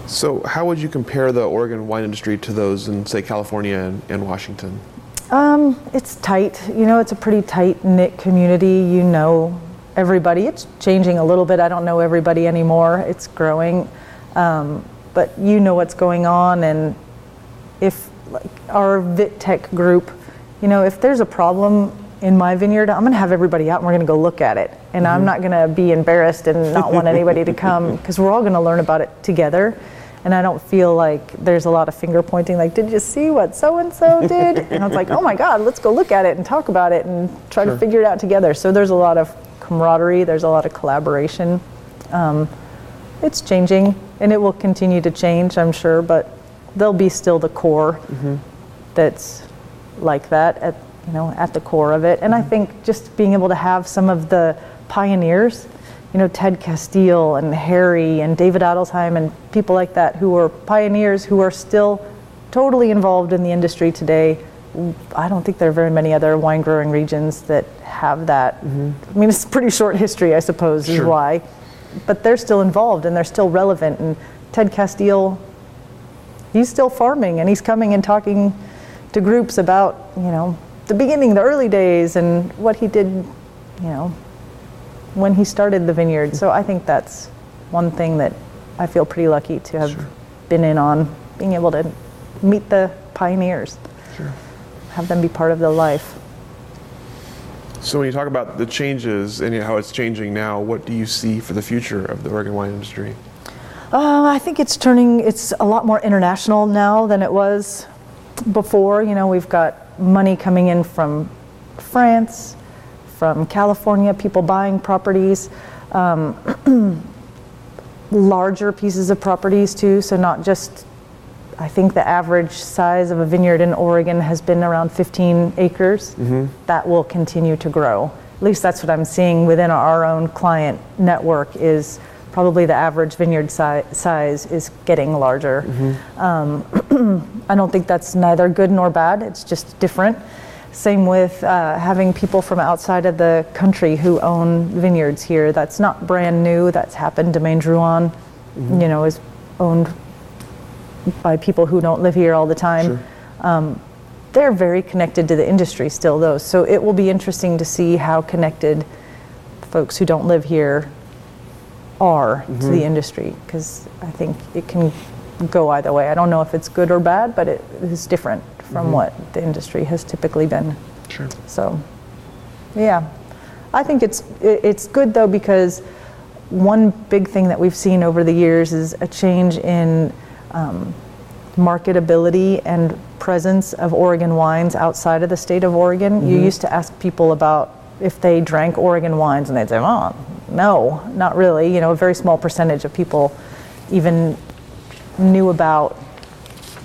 So, how would you compare the Oregon wine industry to those in, say, California and, and Washington? Um, it's tight. You know, it's a pretty tight knit community. You know everybody. It's changing a little bit. I don't know everybody anymore. It's growing, um, but you know what's going on. And if like our VitTech group, you know, if there's a problem in my vineyard, I'm going to have everybody out and we're going to go look at it. And I'm not going to be embarrassed and not want anybody to come because we're all going to learn about it together. And I don't feel like there's a lot of finger pointing, like, did you see what so and so did? And I was like, oh my God, let's go look at it and talk about it and try Sure. to figure it out together. So there's a lot of camaraderie, there's a lot of collaboration. Um, it's changing and it will continue to change, I'm sure, but there'll be still the core that's like that at you know at the core of it. And I think just being able to have some of the pioneers, you know, Ted Casteel and Harry and David Adelsheim and people like that who are pioneers who are still totally involved in the industry today. I don't think there are very many other wine growing regions that have that. Mm-hmm. I mean, it's a pretty short history, I suppose, is why. But they're still involved and they're still relevant. And Ted Casteel he's still farming and he's coming and talking to groups about you know the beginning the early days and what he did you know when he started the vineyard so i think that's one thing that i feel pretty lucky to have been in on being able to meet the pioneers Sure. have them be part of the life So, when you talk about the changes and how it's changing now, what do you see for the future of the Oregon wine industry? Uh, I think it's turning, it's a lot more international now than it was before. You know, we've got money coming in from France, from California, people buying properties, um, larger pieces of properties too. So, not just, I think the average size of a vineyard in Oregon has been around 15 acres. That will continue to grow. At least that's what I'm seeing within our own client network is probably the average vineyard si- size is getting larger. Um, I don't think that's neither good nor bad. It's just different. Same with uh, having people from outside of the country who own vineyards here. That's not brand new. That's happened. Domaine Drouhin, you know, is owned by people who don't live here all the time. Um, they're very connected to the industry still, though. So it will be interesting to see how connected folks who don't live here are to the industry because I think it can go either way. I don't know if it's good or bad, but it is different from what the industry has typically been. Sure. So, yeah, I think it's it's good though because one big thing that we've seen over the years is a change in um, marketability and presence of Oregon wines outside of the state of Oregon. You used to ask people about if they drank Oregon wines, and they'd say, "Oh, no, not really." You know, a very small percentage of people even knew about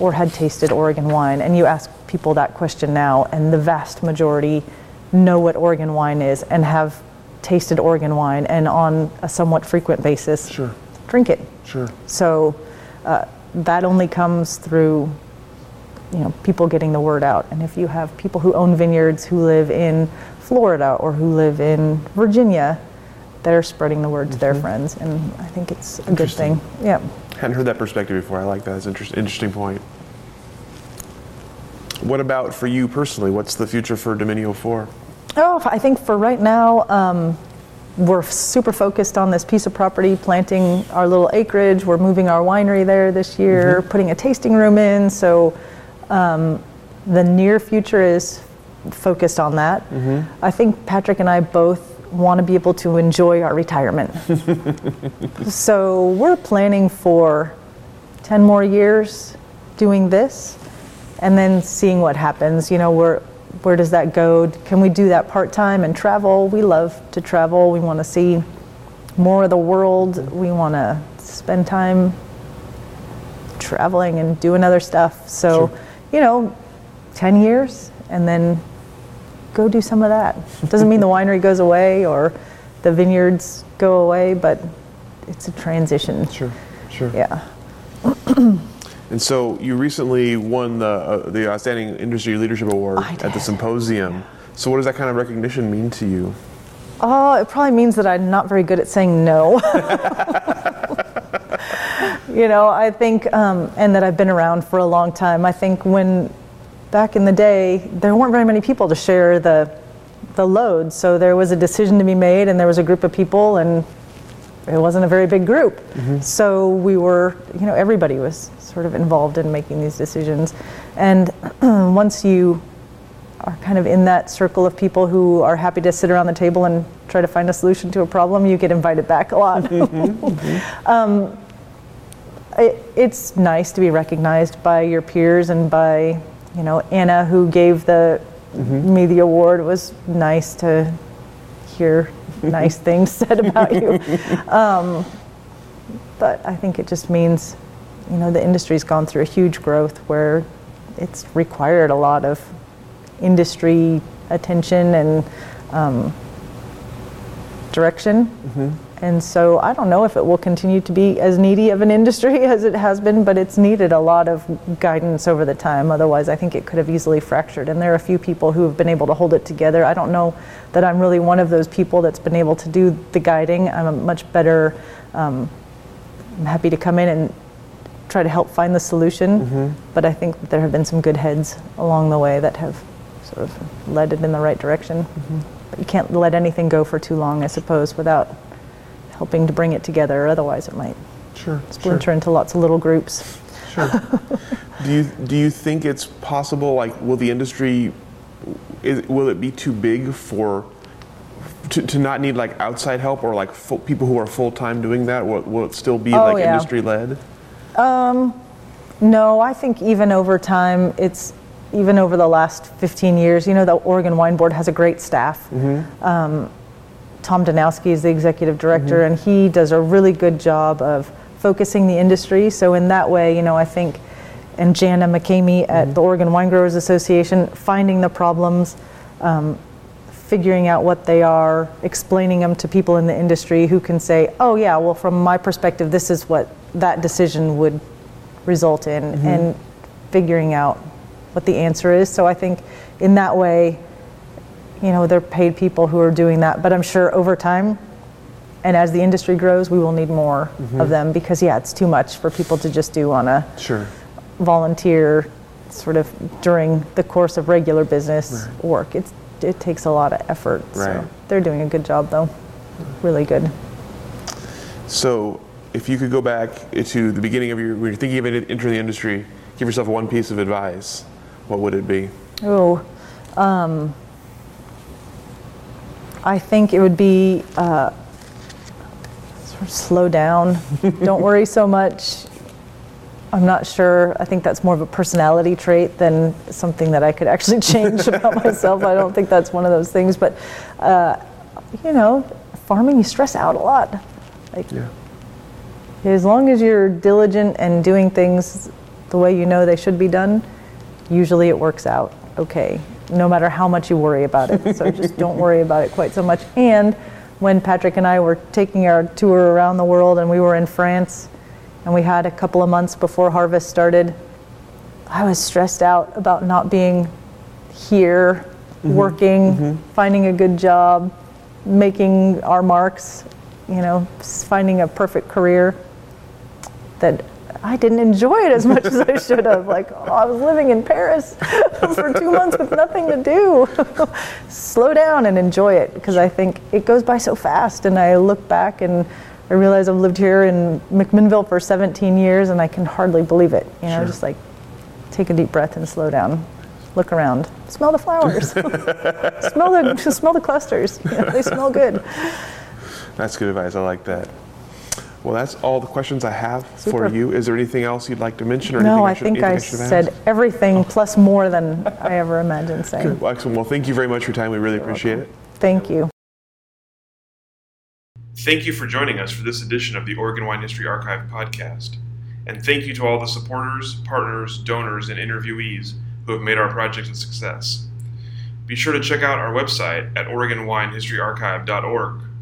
or had tasted Oregon wine. And you ask people that question now, and the vast majority know what Oregon wine is and have tasted Oregon wine and on a somewhat frequent basis Sure. drink it. Sure. So uh, that only comes through you know people getting the word out. And if you have people who own vineyards who live in Florida or who live in Virginia, they're spreading the word to their friends, and I think it's a good thing. Yeah. Hadn't heard that perspective before. I like that. It's an interest, interesting point. What about for you personally? What's the future for Dominio 4? Oh, I think for right now, um, we're super focused on this piece of property, planting our little acreage. We're moving our winery there this year, putting a tasting room in. So um, the near future is focused on that. I think Patrick and I both want to be able to enjoy our retirement. so we're planning for 10 more years doing this and then seeing what happens. You know, we're where does that go? Can we do that part time and travel? We love to travel. We want to see more of the world. We want to spend time traveling and doing other stuff. So, Sure. you know, 10 years and then go do some of that. Doesn't mean the winery goes away or the vineyards go away, but it's a transition. Sure, sure. Yeah. And so you recently won the uh, the Outstanding Industry Leadership Award at the did, symposium. So what does that kind of recognition mean to you? Oh, it probably means that I'm not very good at saying no. you know, I think, um, and that I've been around for a long time. I think when back in the day, there weren't very many people to share the the load. So there was a decision to be made, and there was a group of people, and it wasn't a very big group. Mm-hmm. So we were, you know, everybody was sort of involved in making these decisions. And once you are kind of in that circle of people who are happy to sit around the table and try to find a solution to a problem, you get invited back a lot. Mm-hmm. Mm-hmm. um, it, it's nice to be recognized by your peers and by, you know, Anna, who gave the me the award. Was nice to hear nice things said about you. Um, but I think it just means, you know, the industry's gone through a huge growth where it's required a lot of industry attention and um, direction. And so I don't know if it will continue to be as needy of an industry as it has been, but it's needed a lot of guidance over the time. Otherwise, I think it could have easily fractured. And there are a few people who have been able to hold it together. I don't know that I'm really one of those people that's been able to do the guiding. I'm a much better, um, I'm happy to come in and try to help find the solution. But I think that there have been some good heads along the way that have sort of led it in the right direction. But you can't let anything go for too long, I suppose, without helping to bring it together. Otherwise, it might Sure, splinter into lots of little groups. sure. do you do you think it's possible? Like, will the industry is, will it be too big for to, to not need like outside help or like full, people who are full time doing that? Will, will it still be Oh, like yeah. industry led? Um, No, I think even over time, it's even over the last 15 years, you know, the Oregon Wine Board has a great staff. Um, Tom Danowski is the executive director, mm-hmm. and he does a really good job of focusing the industry. So, in that way, you know, I think, and Jana McKamey at mm-hmm. the Oregon Wine Growers Association, finding the problems, um, figuring out what they are, explaining them to people in the industry who can say, oh, yeah, well, from my perspective, this is what that decision would result in, mm-hmm. and figuring out what the answer is. So I think in that way, you know, they're paid people who are doing that. But I'm sure over time, and as the industry grows, we will need more of them because, yeah, it's too much for people to just do on a Sure. volunteer sort of during the course of regular business work. It's, it takes a lot of effort. Right. So they're doing a good job, though. Really good. So, if you could go back to the beginning of your when you're thinking of it, entering the industry, give yourself one piece of advice. What would it be? Oh, um, I think it would be uh, sort of slow down. Don't worry so much. I'm not sure. I think that's more of a personality trait than something that I could actually change about myself. I don't think that's one of those things. But, uh, you know, farming, you stress out a lot. Like, Yeah. as long as you're diligent and doing things the way you know they should be done, usually it works out okay, no matter how much you worry about it. So just don't worry about it quite so much. And when Patrick and I were taking our tour around the world and we were in France and we had a couple of months before harvest started, I was stressed out about not being here, mm-hmm. working, mm-hmm. finding a good job, making our marks, you know, finding a perfect career that I didn't enjoy it as much as I should have. Like, oh, I was living in Paris for two months with nothing to do. Slow down and enjoy it because I think it goes by so fast. And I look back and I realize I've lived here in McMinnville for 17 years and I can hardly believe it. You know, Sure. just like take a deep breath and slow down. Look around. Smell the flowers. smell the smell the clusters. You know, they smell good. That's good advice. I like that. Well, that's all the questions I have Super. for you. Is there anything else you'd like to mention or No, anything I should, think anything I should have said asked? everything oh. plus more than I ever imagined saying. Well, excellent. Well, thank you very much for your time. We really appreciate it. Thank you. Thank you for joining us for this edition of the Oregon Wine History Archive podcast. And thank you to all the supporters, partners, donors, and interviewees who have made our project a success. Be sure to check out our website at OregonWineHistoryArchive.org